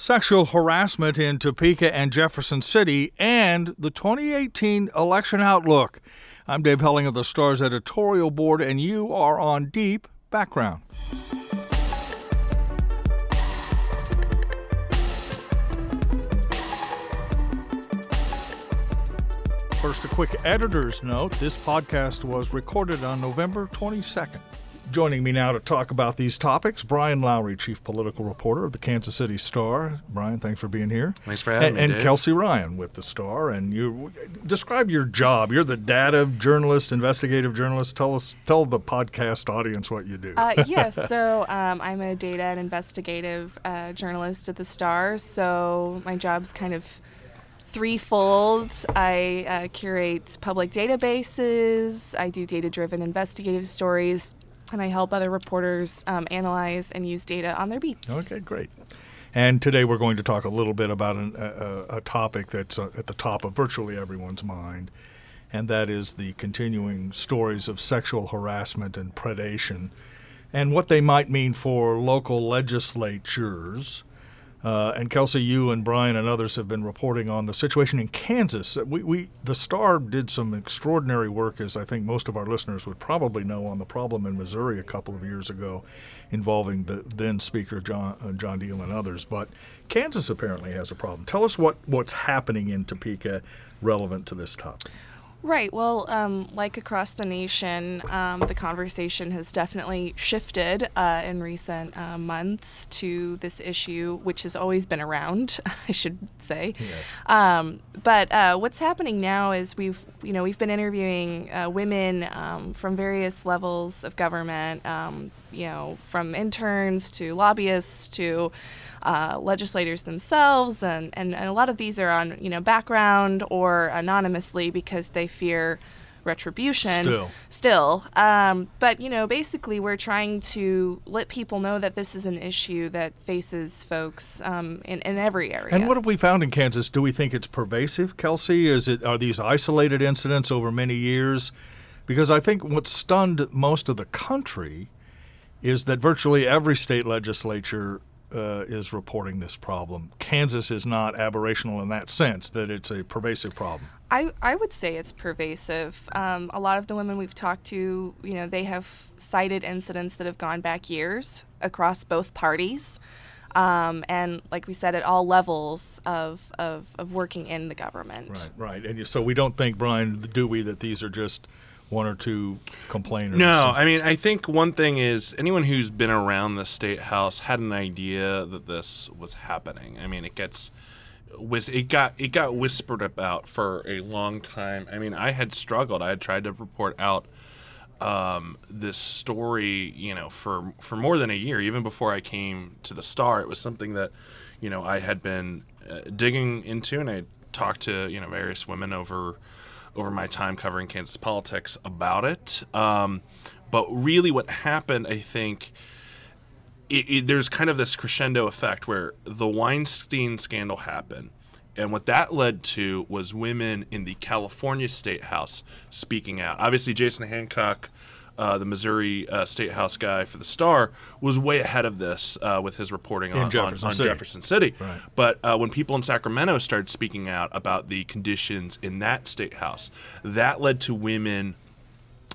Sexual harassment in Topeka and Jefferson City and the 2018 election outlook. I'm Dave Helling of the Star's editorial board, and you are on Deep Background. First, a quick editor's note. This podcast was recorded on November 22nd. Joining me now to talk about these topics, Bryan Lowry, chief political reporter of the Kansas City Star. Bryan, thanks for being here. Thanks for having and, me. And Dave. Kelsey Ryan with the Star. And you describe your job. You're the data journalist, investigative journalist. Tell us, tell the podcast audience what you do. Uh, yes, so um, I'm a data and investigative uh, journalist at the Star. So my job's kind of threefold. I uh, curate public databases, I do data driven investigative stories, and I help other reporters um, analyze and use data on their beats. Okay, great. And today we're going to talk a little bit about an, a, a, topic that's uh, at the top of virtually everyone's mind, and that is the continuing stories of sexual harassment and predation and what they might mean for local legislatures. Uh, and Kelsey, you and Bryan and others have been reporting on the situation in Kansas. We, we, the Star did some extraordinary work, as I think most of our listeners would probably know, on the problem in Missouri a couple of years ago, involving the then Speaker John uh, John Diehl and others. But Kansas apparently has a problem. Tell us what, what's happening in Topeka relevant to this topic. Right. Well, um, like across the nation, um, the conversation has definitely shifted uh, in recent uh, months to this issue, which has always been around, I should say. Yes. Um, but uh, what's happening now is we've, you know, we've been interviewing uh, women um, from various levels of government, um, you know, from interns to lobbyists to uh, legislators themselves, and, and, and, a lot of these are on you know background or anonymously because they fear retribution. Still, still. Um, but you know, basically, we're trying to let people know that this is an issue that faces folks um, in, in every area. And what have we found in Kansas? Do we think it's pervasive, Kelsey? Is it are these isolated incidents over many years? Because I think what stunned most of the country is that virtually every state legislature uh, is reporting this problem. Kansas is not aberrational in that sense, that it's a pervasive problem. I, I would say it's pervasive. Um, a lot of the women we've talked to, you know, they have cited incidents that have gone back years across both parties. Um, and like we said, at all levels of, of, of working in the government. Right, right. And so we don't think, Bryan, do we, that these are just one or two complainers. No, I mean, I think one thing is anyone who's been around the state house had an idea that this was happening. I mean, it gets was it got it got whispered about for a long time. I mean, I had struggled. I had tried to report out um, this story, you know, for for more than a year, even before I came to the Star. It was something that, you know, I had been uh, digging into, and I talked to you know various women over over my time covering Kansas politics about it. Um, but really, what happened, I think, it, it, there's kind of this crescendo effect where the Weinstein scandal happened. And what that led to was women in the California State House speaking out. Obviously, Jason Hancock, uh, the Missouri uh, State House guy for the Star, was way ahead of this uh, with his reporting on Jefferson, on, on City. Jefferson City. Right. But uh, when people in Sacramento started speaking out about the conditions in that state house, that led to women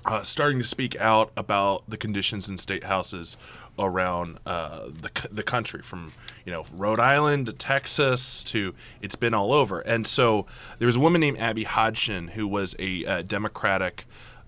uh, starting to speak out about the conditions in state houses around uh, the the country, from you know Rhode Island to Texas to it's been all over. And so there was a woman named Abby Hodgson who was a uh, Democratic.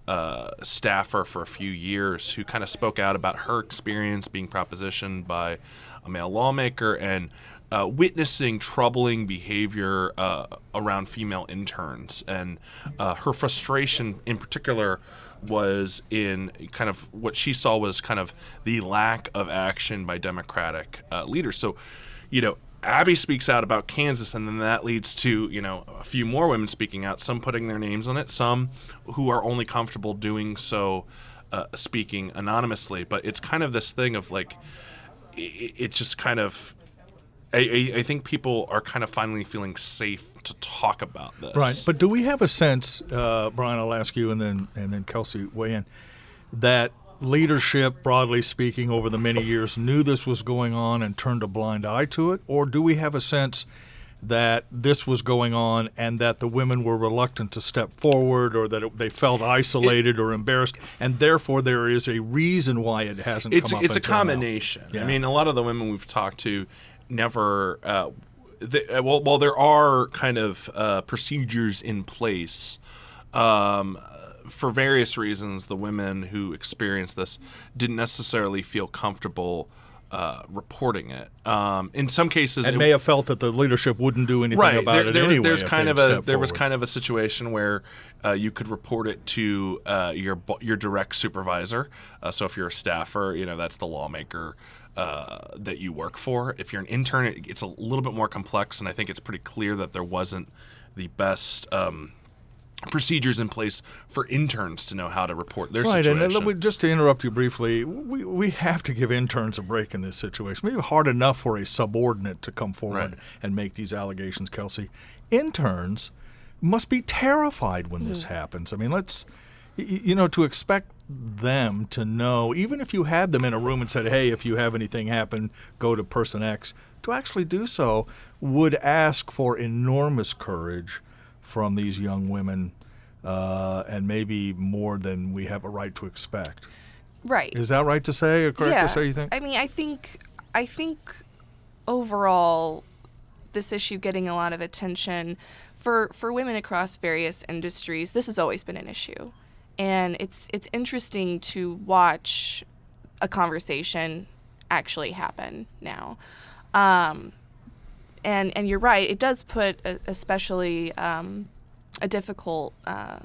Uh, staffer for a few years who kind of spoke out about her experience being propositioned by a male lawmaker and uh, witnessing troubling behavior uh, around female interns. And uh, her frustration, in particular, was in kind of what she saw was kind of the lack of action by Democratic uh, leaders. So, you know, Abby speaks out about Kansas, and then that leads to you know a few more women speaking out. Some putting their names on it, some who are only comfortable doing so, uh, speaking anonymously. But it's kind of this thing of like, it, it just kind of. I, I, think people are kind of finally feeling safe to talk about this. Right, but do we have a sense, uh, Bryan? I'll ask you, and then and then Kelsey weigh in. That leadership, broadly speaking, over the many years, knew this was going on and turned a blind eye to it, or do we have a sense that this was going on and that the women were reluctant to step forward, or that it, they felt isolated or embarrassed, and therefore there is a reason why it hasn't. it's come up it's a combination. Yeah. I mean, a lot of the women we've talked to never. Uh, uh, well, well, there are kind of uh, procedures in place. Um, for various reasons, the women who experienced this didn't necessarily feel comfortable uh, reporting it. Um, in some cases, and it- may have felt that the leadership wouldn't do anything right about there, it there, anyway. there's kind of a there was kind of a situation where uh, you could report it to uh, your your direct supervisor uh, so if you're a staffer you know that's the lawmaker uh, that you work for if you're an intern it, it's a little bit more complex and I think it's pretty clear that there wasn't the best um, procedures in place for interns to know how to report their Right, situation and uh, we- just to interrupt you briefly, we, we have to give interns a break in this situation. Maybe hard enough for a subordinate to come forward Right. and make these allegations, Kelsey. Interns must be terrified when Hmm. this happens. I mean, let's, y- y- you know, to expect them to know, even if you had them in a room and said, hey, if you have anything happen, go to person X, to actually do so would ask for enormous courage from these young women. Uh, and maybe more than we have a right to expect. Right. Is that right to say or correct yeah. to say? You think? I mean, I think, I think overall, this issue getting a lot of attention for for women across various industries. This has always been an issue, and it's it's interesting to watch a conversation actually happen now. Um, and and you're right. It does put a, especially um, a difficult. Uh,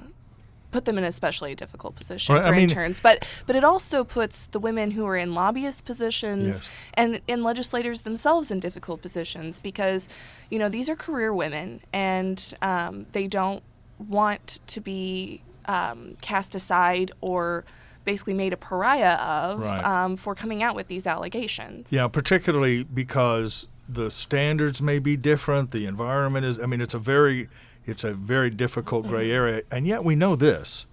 put them in especially difficult position Right, for I mean- interns but but it also puts the women who are in lobbyist positions Yes. and and legislators themselves in difficult positions because you know these are career women and um, they don't want to be um, cast aside or basically made a pariah of Right. um, for coming out with these allegations Yeah, particularly because the standards may be different. The environment is. I mean, it's a very, it's a very difficult gray Mm-hmm. area, and yet we know this.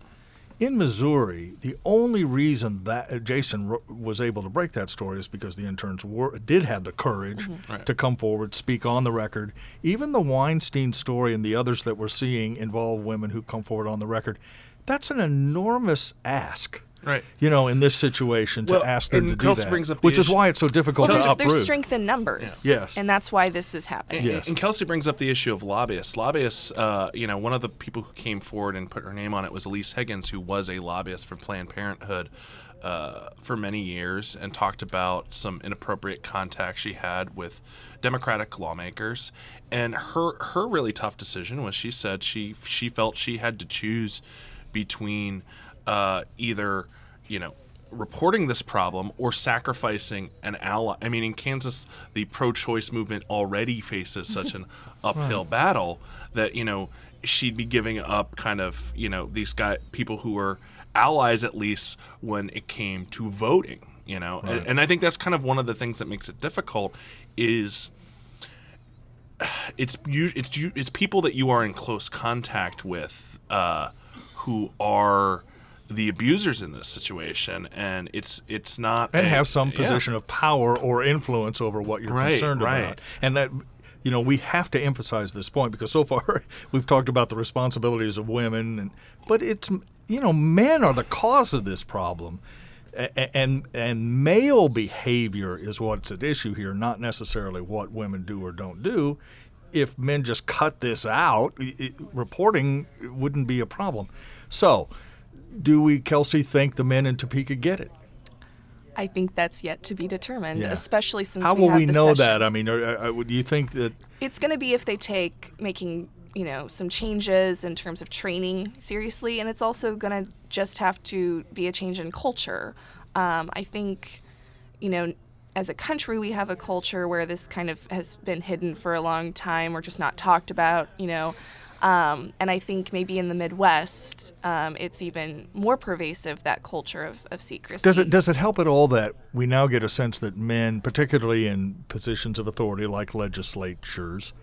In Missouri, the only reason that Jason was able to break that story is because the interns were did have the courage Mm-hmm. Right. to come forward, speak on the record. Even the Weinstein story and the others that we're seeing involve women who come forward on the record. That's an enormous ask. Right. You know, in this situation, to Well, ask them and to do Kelsey that, brings up the which is issue- why it's so difficult well to there's, uproot. there's strength in numbers Yeah. Yes. and that's why this is happening Yes. And Kelsey brings up the issue of lobbyists. Lobbyists, uh, you know, one of the people who came forward and put her name on it was Elise Higgins, who was a lobbyist for Planned Parenthood uh, for many years and talked about some inappropriate contact she had with Democratic lawmakers. And her her really tough decision was she said she she felt she had to choose between uh, either you know reporting this problem or sacrificing an ally. I mean, in Kansas, the pro-choice movement already faces such an uphill battle that you know she'd be giving up kind of you know these guy people who were allies at least when it came to voting. You know, and, and I think that's kind of one of the things that makes it difficult is it's you it's you it's people that you are in close contact with uh, who are the abusers in this situation and it's it's not and a- have some yeah. position of power or influence over what you're Right, concerned right. about. And that you know, we have to emphasize this point because so far we've talked about the responsibilities of women and but it's you know, men are the cause of this problem. A- and and male behavior is what's at issue here, not necessarily what women do or don't do. If men just cut this out, it, reporting wouldn't be a problem. So, do we, Kelsey, think the men in Topeka get it? I think that's yet to be determined, Yeah. especially since How we will we know session. that? I mean, do you think that? It's going to be if they take making you know some changes in terms of training seriously, and it's also going to just have to be a change in culture. Um, I think, you know, as a country, we have a culture where this kind of has been hidden for a long time or just not talked about. You know. Um, and I think maybe in the Midwest, um, it's even more pervasive that culture of, of secrecy. Does it does it help at all that we now get a sense that men, particularly in positions of authority like legislatures,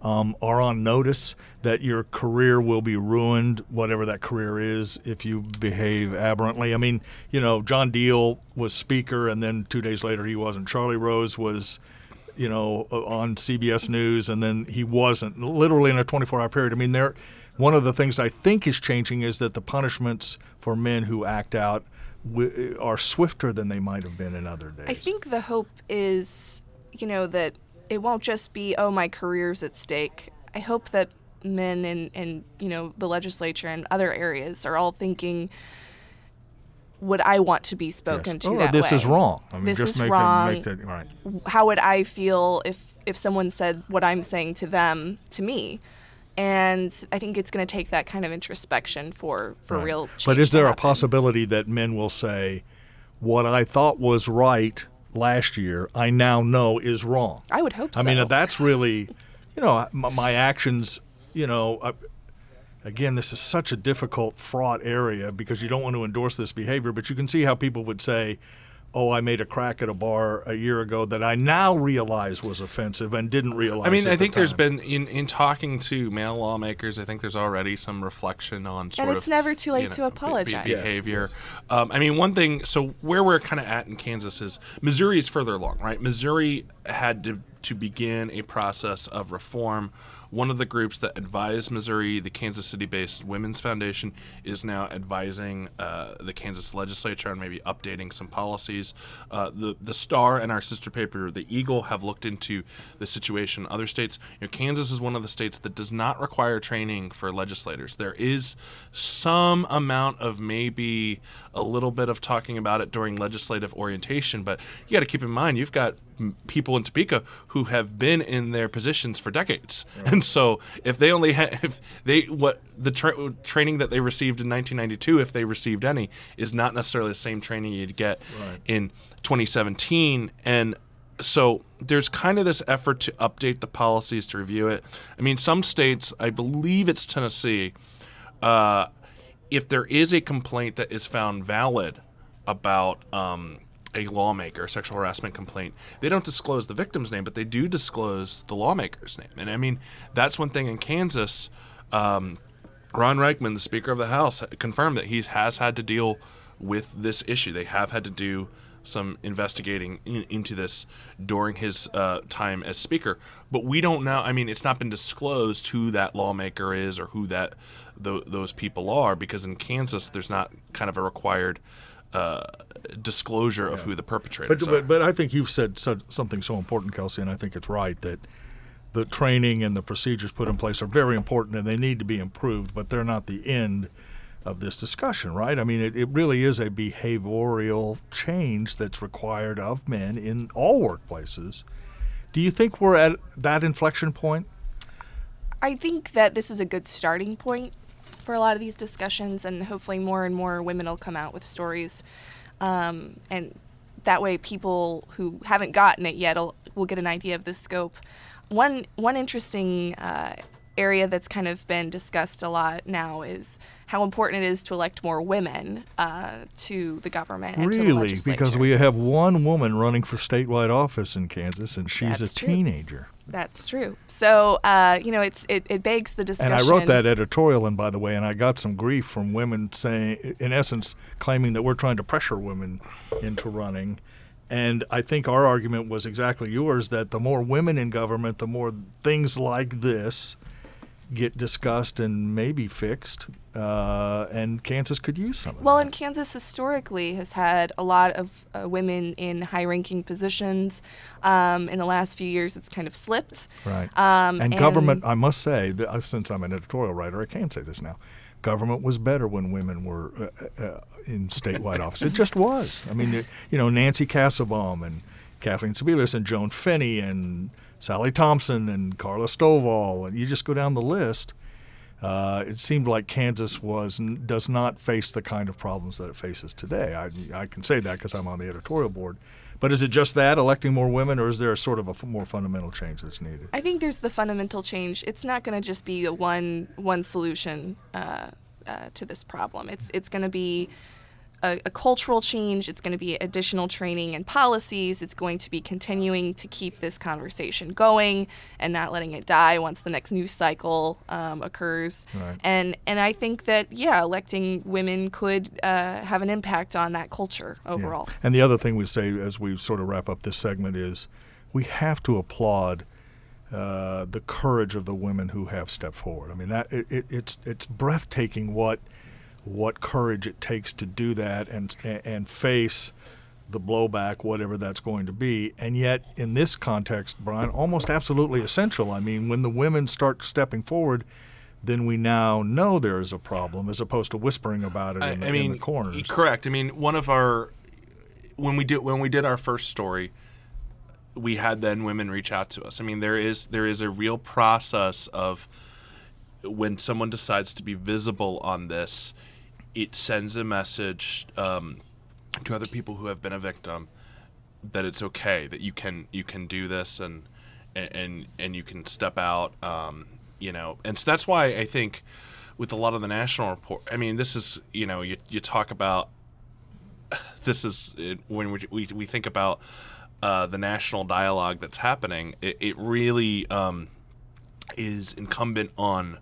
um, are on notice that your career will be ruined, whatever that career is, if you behave aberrantly? I mean, you know, John Diehl was speaker, and then two days later he wasn't. Charlie Rose was. You know, uh, on CBS News, and then he wasn't. Literally in a 24-hour period. I mean, there. One of the things I think is changing is that the punishments for men who act out wi- are swifter than they might have been in other days. I think the hope is, you know, that it won't just be, oh, my career's at stake. I hope that men and in you know, the legislature and other areas are all thinking, would I want to be spoken Yes. to Or that this way? is wrong. I mean, This just is it- wrong. that- right. How would I feel if if someone said what I'm saying to them to me? And I think it's going to take that kind of introspection for for Right. real change. But is there a possibility that men will say, "What I thought was right last year, I now know is wrong"? I would hope so. I mean, that's really, you know, my, my actions. You know, uh, again, this is such a difficult, fraught area because you don't want to endorse this behavior, but you can see how people would say. Oh, I made a crack at a bar a year ago that I now realize was offensive and didn't realize. I mean, at I the think there's time. been in in talking to male lawmakers. I think there's already some reflection on sort it's of, never too late you to know, be- apologize. be- Yes, behavior. Um, I mean, one thing. So where we're kind of at in Kansas is Missouri is further along, right? Missouri had to to begin a process of reform. One of the groups that advised Missouri, the Kansas City-based Women's Foundation, is now advising uh, the Kansas legislature on maybe updating some policies. Uh, the the Star and our sister paper, the Eagle, have looked into the situation in other states. You know, Kansas is one of the states that does not require training for legislators. There is some amount of maybe a little bit of talking about it during legislative orientation, but you got to keep in mind you've got people in Topeka who have been in their positions for decades, and so if they only had if they what the tra- training that they received in 1992, if they received any, is not necessarily the same training you'd get in 2017, and so there's kind of this effort to update the policies to review it. I mean, some states, I believe it's Tennessee, uh, if there is a complaint that is found valid about um, a lawmaker, a sexual harassment complaint, they don't disclose the victim's name, but they do disclose the lawmaker's name. And I mean, that's one thing in Kansas. Um, Ron Ryckman, the Speaker of the House, confirmed that he has had to deal with this issue. They have had to do some investigating in, into this during his uh, time as Speaker. But we don't know. I mean, it's not been disclosed who that lawmaker is or who that th- those people are because in Kansas, there's not kind of a required uh, disclosure of who the perpetrators But, are. but but I think you've said so, something so important, Kelsey, and I think it's right that the training and the procedures put in place are very important and they need to be improved, but they're not the end of this discussion, right? I mean, it, it really is a behavioral change that's required of men in all workplaces. Do you think we're at that inflection point? I think that this is a good starting point for a lot of these discussions, and hopefully more and more women will come out with stories, um, and that way people who haven't gotten it yet will, will get an idea of the scope. One one interesting uh, area that's kind of been discussed a lot now is how important it is to elect more women uh, to the government and to the really? legislature. Because we have one woman running for statewide office in Kansas, and she's That's a true. teenager. That's true. So, uh, you know, it's it, it begs the discussion. And I wrote that editorial, and by the way, and I got some grief from women saying, in essence, claiming that we're trying to pressure women into running. And I think our argument was exactly yours that the more women in government, the more things like this get discussed and maybe fixed. Uh, and Kansas could use some of Well, that. and Kansas historically has had a lot of uh, women in high-ranking positions. Um, in the last few years, it's kind of slipped. Right. Um, and, government, I must say, that, uh, since I'm an editorial writer, I can say this now. Government was better when women were uh, uh, in statewide office. It just was. I mean, it, you know, Nancy Kassebaum and Kathleen Sebelius and Joan Finney and Sally Thompson and Carla Stovall, and you just go down the list. Uh, it seemed like Kansas was does not face the kind of problems that it faces today. I, I can say that because I'm on the editorial board. But is it just that electing more women, or is there a sort of a f- more fundamental change that's needed? I think there's the fundamental change. It's not going to just be a one one solution uh, uh, to this problem. It's it's going to be a, a cultural change. It's going to be additional training and policies. It's going to be continuing to keep this conversation going and not letting it die once the next news cycle um, occurs. Right. And and I think that yeah, electing women could uh, have an impact on that culture Yeah. overall. And the other thing we say as we sort of wrap up this segment is we have to applaud uh, the courage of the women who have stepped forward. I mean that it, it, it's it's breathtaking what what courage it takes to do that and and face the blowback, whatever that's going to be. And yet, in this context, Bryan, almost absolutely essential. I mean, when the women start stepping forward, then we now know there is a problem, as opposed to whispering about it I, in, the, I mean, in the corners. correct. I mean, one of our when we did when we did our first story, we had then women reach out to us. I mean, there is there is a real process of when someone decides to be visible on this, it sends a message um, to other people who have been a victim that it's okay that you can you can do this and and and you can step out um, you know. And so that's why I think with a lot of the national report I mean this is you know you, you talk about this is when we, we, we think about uh, the national dialogue that's happening it, it really um, is incumbent on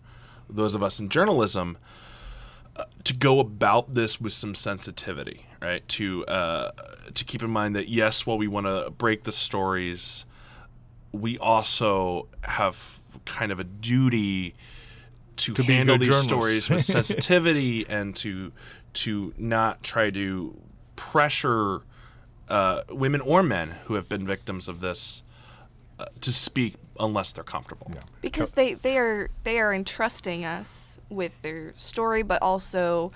those of us in journalism to go about this with some sensitivity, right? To uh, to keep in mind that yes, while we want to break the stories, we also have kind of a duty to, To handle these journalists. stories with sensitivity and to to not try to pressure uh, women or men who have been victims of this uh, to speak unless they're comfortable. because they, they are they are entrusting us with their story, but also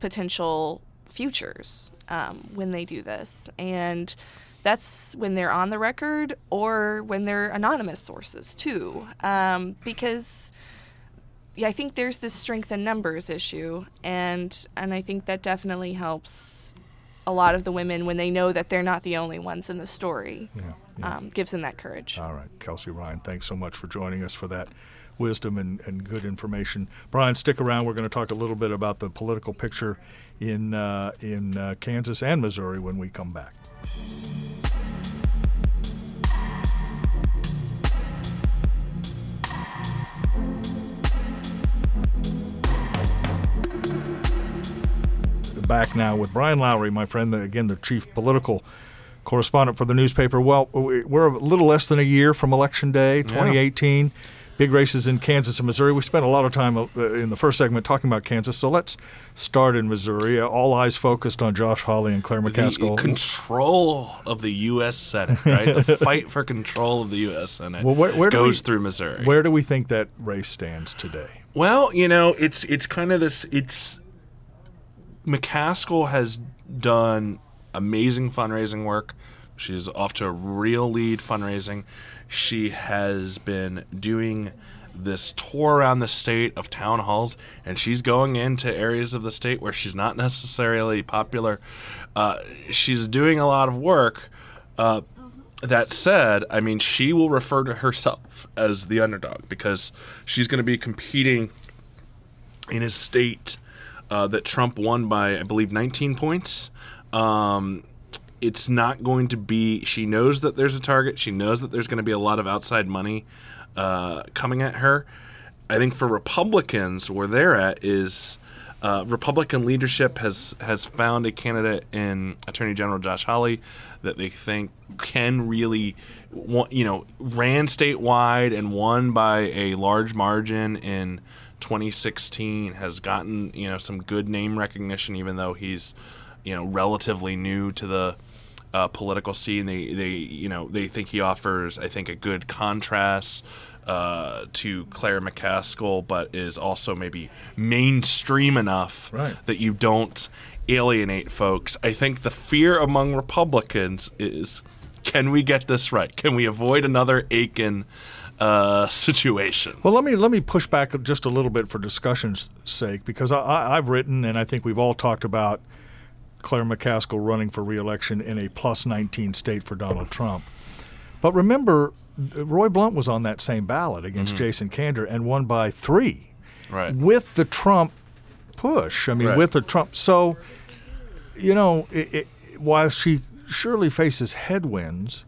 potential futures um, when they do this, and that's when they're on the record or when they're anonymous sources too, um, because. Yeah, I think there's this strength in numbers issue, and and I think that definitely helps a lot of the women when they know that they're not the only ones in the story. Yeah, yeah. Um, gives them that courage. All right, Kelsey Ryan, thanks so much for joining us for that wisdom and, and good information. Bryan, stick around. We're going to talk a little bit about the political picture in uh, in uh, Kansas and Missouri when we come back. Back now with Bryan Lowry, my friend, the, again, the chief political correspondent for the newspaper. Well, we- we're a little less than a year from Election Day, 2018. Big races in Kansas and Missouri. We spent a lot of time uh, in the first segment talking about Kansas, so let's start in Missouri. Uh, All eyes focused on Josh Hawley and Claire the McCaskill. control of the U.S. Senate, right? the fight for control of the U.S. Senate Well, where- where goes we- through Missouri. Where do we think that race stands today? Well, you know, it's it's kind of this. It's McCaskill has done amazing fundraising work. She's off to a real lead fundraising. She has been doing this tour around the state of town halls, and she's going into areas of the state where she's not necessarily popular. Uh, she's doing a lot of work. Uh, that said, I mean, she will refer to herself as the underdog because she's going to be competing in a state uh, that Trump won by, I believe, 19 points. Um, it's not going to be. She knows that there's a target. She knows that there's going to be a lot of outside money uh, coming at her. I think for Republicans, where they're at is Uh, Republican leadership has has found a candidate in Attorney General Josh Hawley that they think can really, you know, ran statewide and won by a large margin in 2016. Has gotten you know some good name recognition, even though he's you know relatively new to the uh, political scene. They they you know they think he offers I think a good contrast uh, to Claire McCaskill, but is also maybe mainstream enough Right. that you don't alienate folks. I think the fear among Republicans is can we get this right? Can we avoid another Akin uh, situation? Well, let me let me push back just a little bit for discussion's sake, because I, I, I've written and I think we've all talked about Claire McCaskill running for reelection in a plus 19 state for Donald Trump. But remember, Roy Blunt was on that same ballot against Jason Kander and won by three Right. with the Trump push. I mean, Right. with the Trump. So, you know, it, it, while she surely faces headwinds,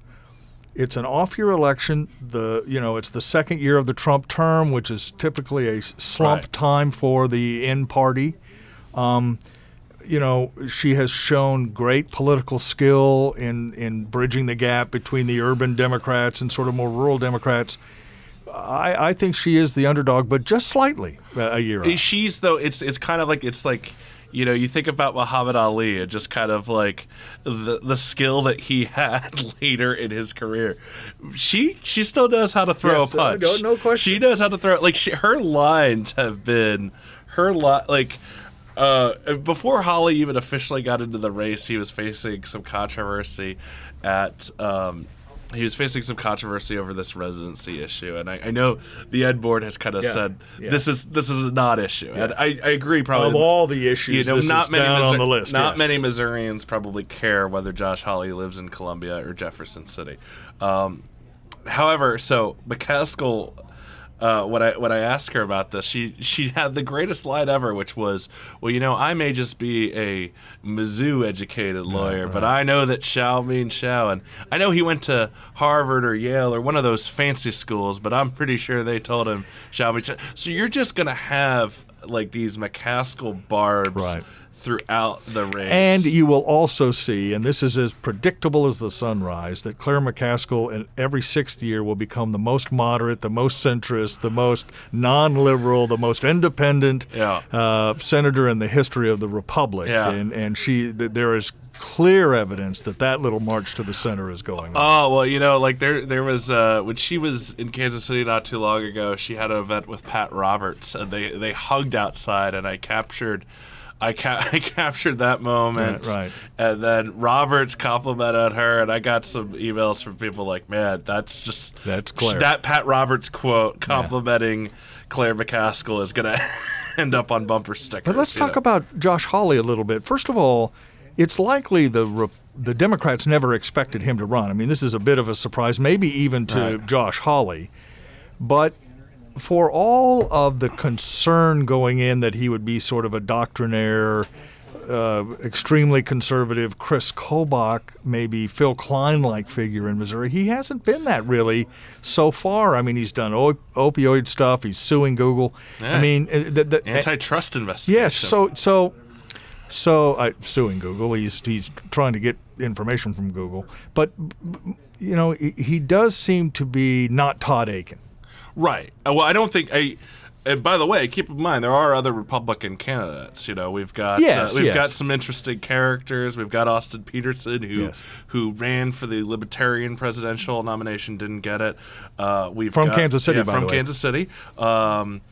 it's an off-year election. The you know, it's the second year of the Trump term, which is typically a slump Right. time for the in party. Um, you know, she has shown great political skill in in bridging the gap between the urban Democrats and sort of more rural Democrats. I, I think she is the underdog, but just slightly uh, a year. out. She's though it's it's kind of like it's like you know you think about Muhammad Ali and just kind of like the the skill that he had later in his career. She she still knows how to throw Yes, a uh, punch. no- no question. She knows how to throw. Like she, her lines have been her li- like. Uh, before Hawley even officially got into the race, he was facing some controversy at um, he was facing some controversy over this residency issue, and I, I know the Ed board has kind of Yeah, said yeah. this is this is a not issue, and I, I agree. Probably of all the issues, you know, not many Missouri- on the list. Not yes. many Missourians probably care whether Josh Hawley lives in Columbia or Jefferson City. Um, however, so McCaskill, uh, when I when I asked her about this, she she had the greatest line ever, which was, "Well, you know, I may just be a Mizzou educated lawyer, but I know that shall means shall, and I know he went to Harvard or Yale or one of those fancy schools, but I'm pretty sure they told him shall mean shall." So you're just gonna have like these McCaskill barbs Right. Throughout the race, And you will also see, and this is as predictable as the sunrise, that Claire McCaskill in every sixth year will become the most moderate, the most centrist, the most non-liberal, the most independent Yeah. uh, senator in the history of the republic. Yeah. And and she, th- there is clear evidence that that little march to the center is going on. Oh well, you know, like there there was uh, when she was in Kansas City not too long ago. She had an event with Pat Roberts, and they they hugged outside, and I captured. I, ca- I captured that moment, Yeah, right. And then Roberts complimented her, and I got some emails from people like, "Man, that's just That's Claire." That Pat Roberts quote complimenting Claire McCaskill is gonna end up on bumper stickers. But let's talk know? about Josh Hawley a little bit. First of all, it's likely the Re- the Democrats never expected him to run. I mean, this is a bit of a surprise, maybe even to Right. Josh Hawley. But for all of the concern going in that he would be sort of a doctrinaire, uh, extremely conservative Chris Kobach, maybe Phill Kline like figure in Missouri. He hasn't been that really so far. I mean, he's done op- opioid stuff, he's suing Google. Yeah. I mean, uh, the, the, antitrust investigation. Yes. So so so I suing Google. He's he's trying to get information from Google, but you know he, he does seem to be not Todd Akin. Right. Uh, Well, I don't think I. And by the way, keep in mind there are other Republican candidates. You know, we've got Yes, uh, we've yes. got some interesting characters. We've got Austin Petersen who Yes. who ran for the Libertarian presidential nomination, didn't get it. Uh, we've From got- Kansas City, yeah, from. Kansas City. Um,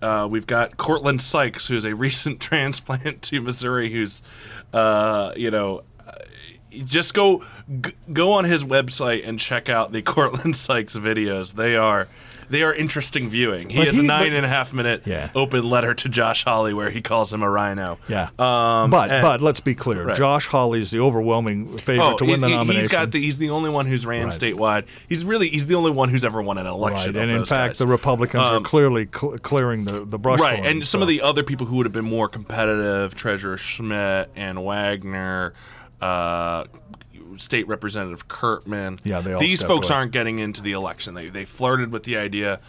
uh, we've got Courtland Sykes, who's a recent transplant to Missouri, who's, uh, you know, uh, just go go on his website and check out the Courtland Sykes videos. They are they are interesting viewing. He But has a he- nine but- and a half minute Yeah. open letter to Josh Hawley where he calls him a rhino. Yeah. Um, but and- but let's be clear. Right. Josh Hawley is the overwhelming favorite Oh, to win the he, nomination. has got the, he's the only one who's ran Right. statewide. He's really he's the only one who's ever won an election. of and in those fact, guys. the Republicans Um, are clearly cl- clearing the the brush. right for him, and some so. of the other people who would have been more competitive treasurer schmitt and wagner uh, state representative curtman Yeah, they all these folks away. aren't getting into the election they, they flirted with the idea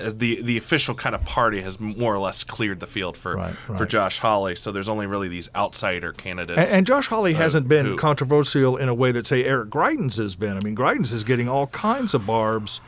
uh, the the official kind of party has more or less cleared the field for Right, for. Josh Hawley. So there's only really these outsider candidates. And, and Josh Hawley hasn't been who- controversial in a way that, say, Eric Greitens has been. I mean, Greitens is getting all kinds of barbs.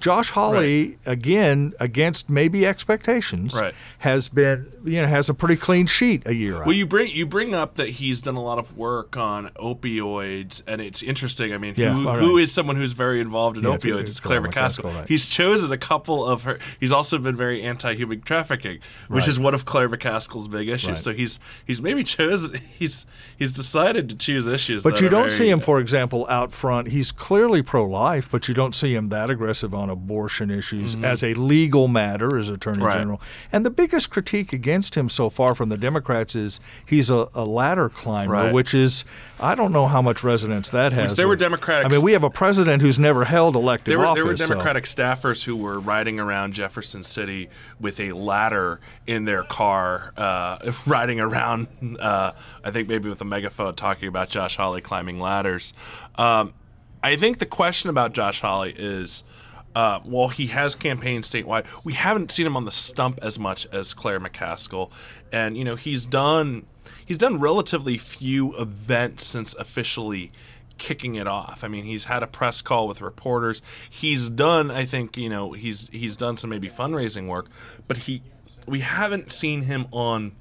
Josh Hawley, again, against maybe expectations, Right. has been, you know, has a pretty clean sheet a year out. Well, you bring you bring up that he's done a lot of work on opioids, and it's interesting. I mean, Yeah, who, right. is someone who's very involved in Yeah, opioids? it's It's Claire McCaskill. Right. He's chosen a couple of her. He's also been very anti-human trafficking, which Right. is one of Claire McCaskill's big issues. Right. So he's he's maybe chosen. He's he's decided to choose issues. But you don't very- see him, for example, out front. He's clearly pro-life, but you don't see him that aggressive on abortion issues as a legal matter as Attorney Mm-hmm. Right. General. And the biggest critique against him so far from the Democrats is he's a, a ladder climber, Right. which is I don't know how much resonance that has. there were Democratic- I mean, we have a president who's never held elective There were, office. there were so- Democratic staffers who were riding around Jefferson City with a ladder in their car, uh, riding around, uh, I think maybe with a megaphone talking about Josh Hawley climbing ladders. Um, I think the question about Josh Hawley is. Uh, while he has campaigned statewide, we haven't seen him on the stump as much as Claire McCaskill, and you know he's done he's done relatively few events since officially kicking it off. I mean, he's had a press call with reporters. He's done, I think, you know, he's he's done some maybe fundraising work, but he we haven't seen him on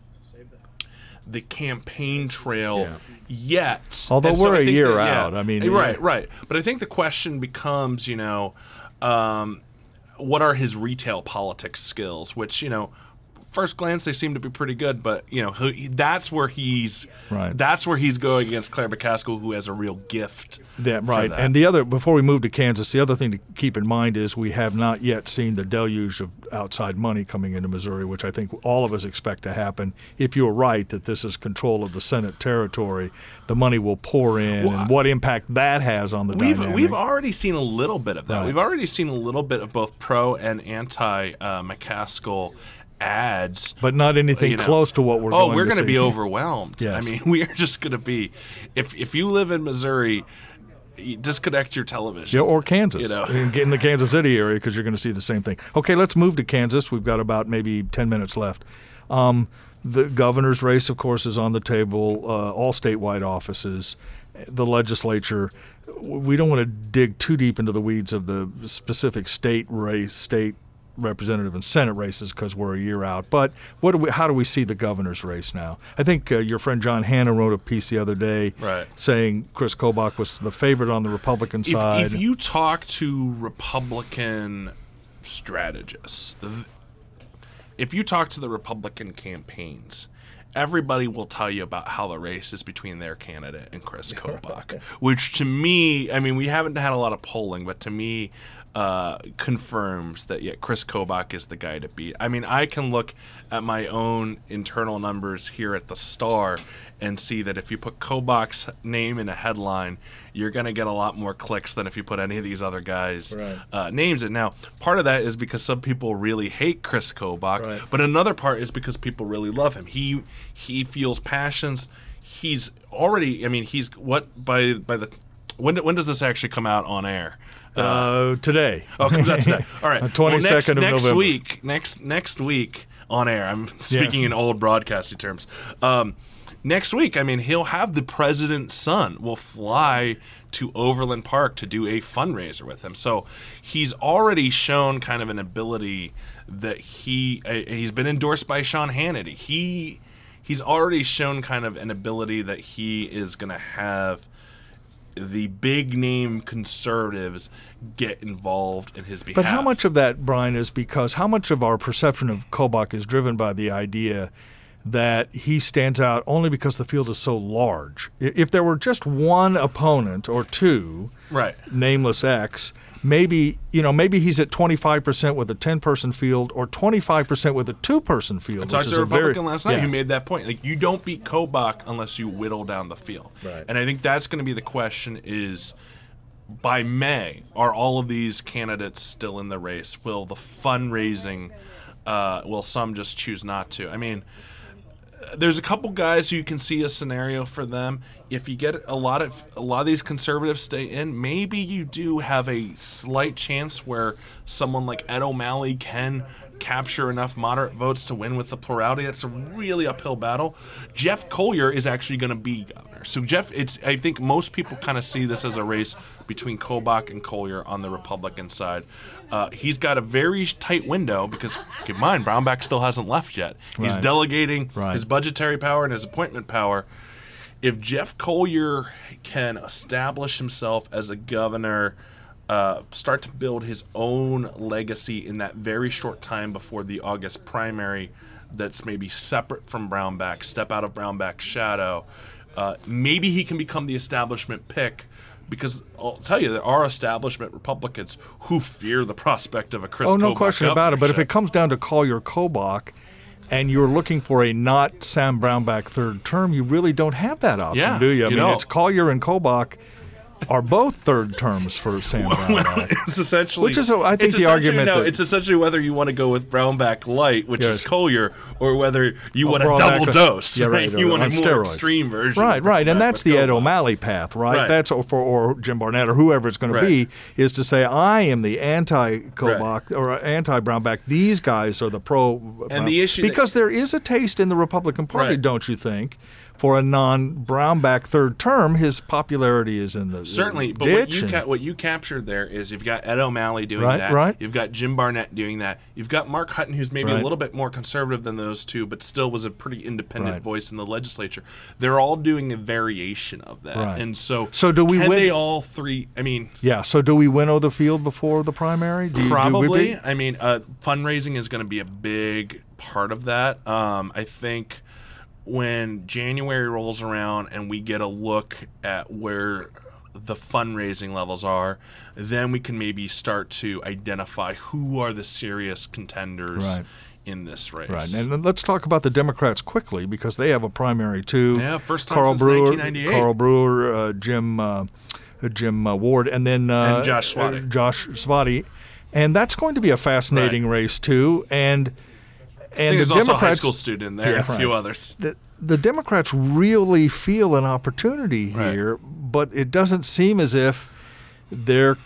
the campaign trail yet. Although so we're a year that- yeah. out, I mean, right, yeah. right. But I think the question becomes, you know, um, what are his retail politics skills? Which you know, first glance they seem to be pretty good, but you know, he, that's where he's Right. that's where he's going against Claire McCaskill, who has a real gift. That, right. that. And the other, before we move to Kansas, the other thing to keep in mind is we have not yet seen the deluge of outside money coming into Missouri, which I think all of us expect to happen. If you're right that this is control of the Senate territory, the money will pour in, Well, and what impact that has on the We've dynamic. we've already seen a little bit of that. Right. We've already seen a little bit of both pro and anti uh, McCaskill ads. but not anything you know. close to what we're oh, going we're gonna see. be overwhelmed. Yes. I mean, we are just going to be. If if you live in Missouri, you disconnect your television. Yeah, or Kansas, You know. in, in the Kansas City area, because you're going to see the same thing. Okay, let's move to Kansas. We've got about maybe 10 minutes left. Um, the governor's race, of course, is on the table, uh, all statewide offices, the legislature. We don't want to dig too deep into the weeds of the specific state race, state representative and senate races because we're a year out. But what do we, how do we see the governor's race now? I think uh, your friend John Hanna wrote a piece the other day Right. saying Chris Kobach was the favorite on the Republican if, side. if you talk to Republican strategists, if you talk to the Republican campaigns, everybody will tell you about how the race is between their candidate and Chris Kobach, which to me, I mean, we haven't had a lot of polling, but to me, uh, confirms that yeah, Chris Kobach is the guy to beat. I mean, I can look at my own internal numbers here at the Star and see that if you put Kobach's name in a headline, you're going to get a lot more clicks than if you put any of these other guys' Right. uh, names in. Now, part of that is because some people really hate Chris Kobach, Right. but another part is because people really love him. He he feels passions. He's already. I mean, he's what by by the when when does this actually come out on air? Uh, today. Oh, it comes out today. All right. The 22nd next, of next November. week, next next week on air. I'm speaking in old broadcasting terms. Um, next week, I mean, he'll have the president's son will fly to Overland Park to do a fundraiser with him. So he's already shown kind of an ability that he uh, he's been endorsed by Sean Hannity. He he's already shown kind of an ability that he is going to have the big name conservatives get involved in his behalf. But how much of that, Bryan, is because how much of our perception of Kobach is driven by the idea that he stands out only because the field is so large? If there were just one opponent or two, Right. nameless X, maybe you know maybe he's at 25% with a 10-person field or 25% with a two-person field. I talked to a a very- Republican last night yeah. who made that point. Like you don't beat Kobach unless you whittle down the field. Right. And I think that's going to be the question: is by May are all of these candidates still in the race? Will the fundraising? Uh, will some just choose not to? I mean, there's a couple guys who you can see a scenario for them. if you get a lot of a lot of these conservatives stay in, maybe you do have a slight chance where someone like Ed O'Malley can capture enough moderate votes to win with the plurality. That's a really uphill battle. Jeff Colyer is actually going to be governor. So Jeff, it's I think most people kind of see this as a race between Kobach and Colyer on the Republican side. Uh, he's got a very tight window because keep in mind Brownback still hasn't left yet. He's Right. delegating Right. his budgetary power and his appointment power. If Jeff Colyer can establish himself as a governor, uh, start to build his own legacy in that very short time before the August primary, that's maybe separate from Brownback, step out of Brownback's shadow, uh, maybe he can become the establishment pick. Because I'll tell you, there are establishment Republicans who fear the prospect of a Chris. Oh, no Kobach question about it. But if it comes down to Colyer Kobach, and you're looking for a not Sam Brownback third term, you really don't have that option, Yeah, do you? I you mean, don't. it's Colyer and Kobach are both third terms for Sam Brownback. it's essentially Which is, uh, I think, the argument No, that- it's essentially whether you want to go with Brownback Light, which Yes. is Colyer, or whether you want a double dose. Yeah, right. You or want a more steroids. extreme version. Right, right, and that's the Ed. O'Malley path, right? Right. That's or, for, or Jim Barnett or whoever it's going Right. to be is to say I am the anti Kobach or anti Brownback. These guys are the pro. And the issue that- because there is a taste in the Republican Party, Right. don't you think? For a non-Brownback third term, his popularity is in the Certainly, but what you ca- what you captured there is you've got Ed O'Malley doing Right, that. right. You've got Jim Barnett doing that. You've got Mark Hutton, who's maybe Right. a little bit more conservative than those two, but still was a pretty independent Right. voice in the legislature. They're all doing a variation of that, Right. and so So do we Can win- they all three? I mean, yeah. So do we winnow the field before the primary? Do you, Probably. be- I mean, uh, fundraising is going to be a big part of that. Um, I think when January rolls around and we get a look at where the fundraising levels are, then we can maybe start to identify who are the serious contenders Right. in this race. Right, and let's talk about the Democrats quickly because they have a primary too. Yeah, first time Carl since Brewer, 1998. Carl Brewer, uh, Jim, uh, Jim uh, Ward, and then uh, And Josh Svaty. Josh Svaty, and that's going to be a fascinating Right. race too. And and think there's the also a high school student in there Yeah, and a few right. others. the, the Democrats really feel an opportunity Right. here, but it doesn't seem as if they're.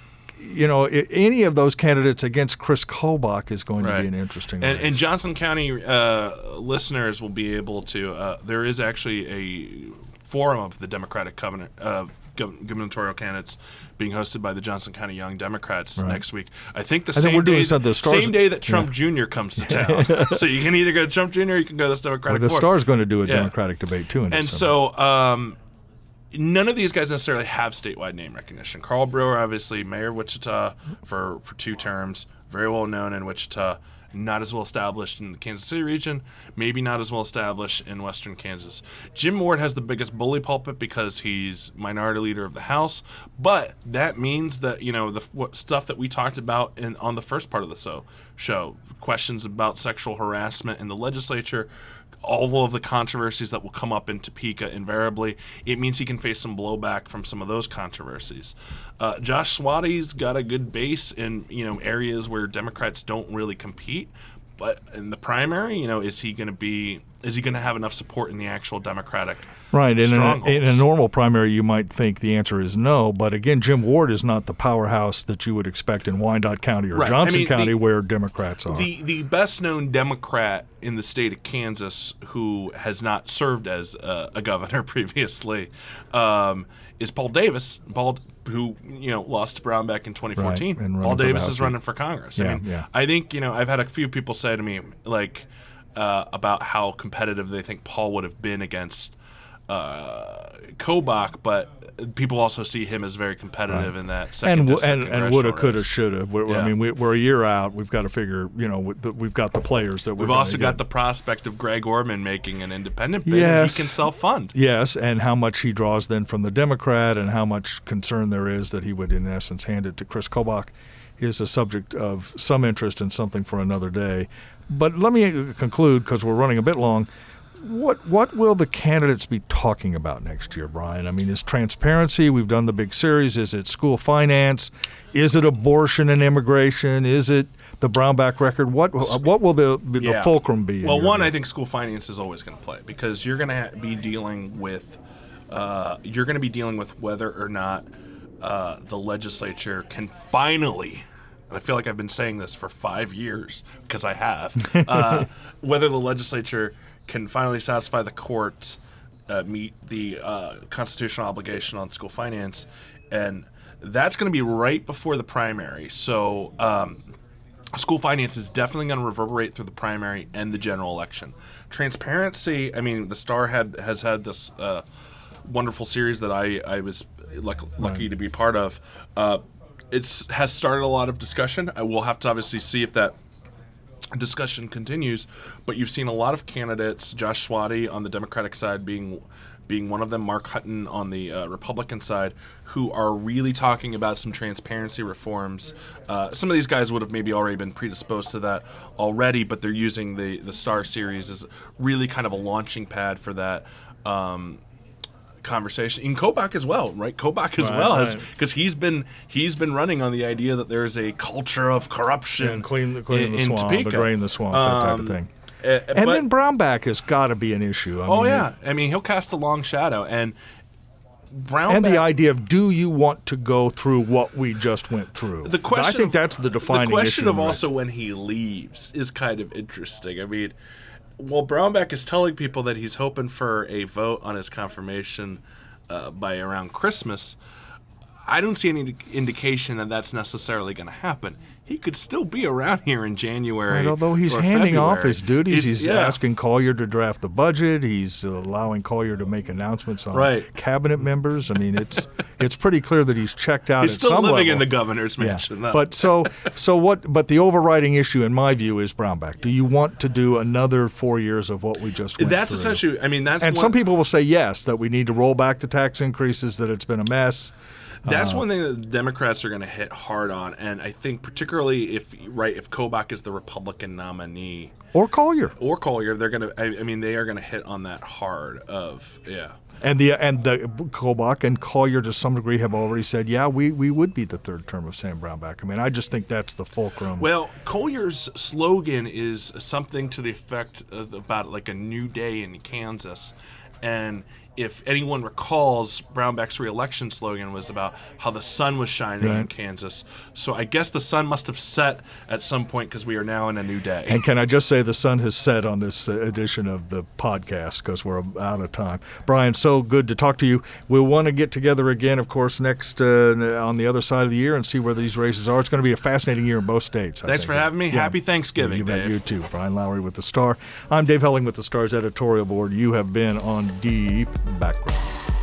You know, any of those candidates against Chris Kobach is going to be an interesting. And, and Johnson County uh, listeners will be able to. Uh, there is actually a forum of the Democratic covenant, uh, gubernatorial candidates being hosted by the Johnson County Young Democrats Right. next week. I think the I same doing day, some the stars- same day that Trump Jr. comes to town. so you can either go to Trump Jr. or you can go to this Well, Democratic the forum. Star's going to do a Yeah. Democratic debate too. And so, um, none of these guys necessarily have statewide name recognition. Carl Brewer, obviously, mayor of Wichita for, for two terms, very well known in Wichita, not as well established in the Kansas City region, maybe not as well established in western Kansas. Jim Ward has the biggest bully pulpit because he's minority leader of the House, but that means that, you know, the what, stuff that we talked about in on the first part of the so, show, questions about sexual harassment in the legislature, all of the controversies that will come up in Topeka invariably, it means he can face some blowback from some of those controversies. Uh, Josh Svaty's got a good base in you know areas where Democrats don't really compete, but in the primary, you know, is he going to be? Is he going to have enough support in the actual Democratic? Right. In a, in a normal primary, you might think the answer is no. But again, Jim Ward is not the powerhouse that you would expect in Wyandotte County or Right. I Johnson mean, County, the- where Democrats are. The the best known Democrat in the state of Kansas who has not served as uh, a governor previously um, is Paul Davis. Paul who you know lost to Brownback in 2014. Right, Paul Davis is running for Congress. Yeah, I mean, yeah. I think you know I've had a few people say to me like uh, about how competitive they think Paul would have been against uh, Kobach, but people also see him as very competitive in that second and and, and woulda, coulda, shoulda. We're, I mean, we, we're a year out. We've got to figure. You know, we've got the players that we're We've gonna also got the prospect of Greg Orman making an independent bid, and Yes. he can self-fund. Yes, and how much he draws then from the Democrat, and how much concern there is that he would, in essence, hand it to Chris Kobach, is a subject of some interest and something for another day. But let me conclude because we're running a bit long. What what will the candidates be talking about next year, Bryan? I mean, is transparency? We've done the big series. Is it school finance? Is it abortion and immigration? Is it the Brownback record? What what will the the Yeah. fulcrum be? Well, one, view? I think school finance is always going to play because you're going to be dealing with uh, you're going to be dealing with whether or not uh, the legislature can finally. And I feel like I've been saying this for five years because I have. Uh, whether the legislature can finally satisfy the court, uh, meet the uh, constitutional obligation on school finance, and that's going to be right before the primary. So um, school finance is definitely going to reverberate through the primary and the general election. Transparency. I mean, the Star had has had this uh, wonderful series that I I was luck, lucky to be part of. Uh, it's has started a lot of discussion. I will have to obviously see if that discussion continues. But you've seen a lot of candidates, Josh Svaty on the Democratic side being being one of them, Mark Hutton on the uh, Republican side, who are really talking about some transparency reforms. Uh, some of these guys would have maybe already been predisposed to that already, but they're using the the Star Series as really kind of a launching pad for that. Um, conversation in Kobach as well, right? Kobach as Right, well has right. because he's been he's been running on the idea that there's a culture of corruption and clean, clean in, the in swamp, Topeka. drain the swamp, that type of Um, thing. uh, And but- then Brownback has got to be an issue. I oh mean, yeah, I mean he'll cast a long shadow and Brown And the idea of do you want to go through what we just went through? the question I think of- that's the defining the question of in also when he leaves is kind of interesting. I mean, well, Brownback is telling people that he's hoping for a vote on his confirmation uh, by around Christmas. I don't see any indication that that's necessarily going to happen. He could still be around here in January. Right, although he's handing off his duties, he's, yeah. asking Colyer to draft the budget. He's allowing Colyer to make announcements on Right. cabinet members. I mean, it's it's pretty clear that he's checked out. He's still living level. in the governor's mansion, though. But so so what? But the overriding issue, in my view, is Brownback. Do you want to do another four years of what we just? Went that's through? essentially. I mean, that's And one, some people will say yes, that we need to roll back the tax increases, that it's been a mess. That's Uh, one thing that the Democrats are going to hit hard on, and I think particularly if right if Kobach is the Republican nominee Or Colyer. or Colyer, they're going to. I, I mean, they are going to hit on that hard. Of yeah, And the and the Kobach and Colyer to some degree have already said, yeah, we, we would be the third term of Sam Brownback. I mean, I just think that's the fulcrum. Well, Colyer's slogan is something to the effect of about like a new day in Kansas. And if anyone recalls, Brownback's reelection slogan was about how the sun was shining in Kansas. So I guess the sun must have set at some point because we are now in a new day. and can I just say the sun has set on this uh, edition of the podcast because we're out of time. Bryan, so good to talk to you. We'll want to get together again, of course, next uh, on the other side of the year and see where these races are. It's going to be a fascinating year in both states. I Thanks think. for having me. Happy Thanksgiving, You bet. You too. Bryan Lowry with the Star. I'm Dave Helling with the Star's editorial board. You have been on Deep background.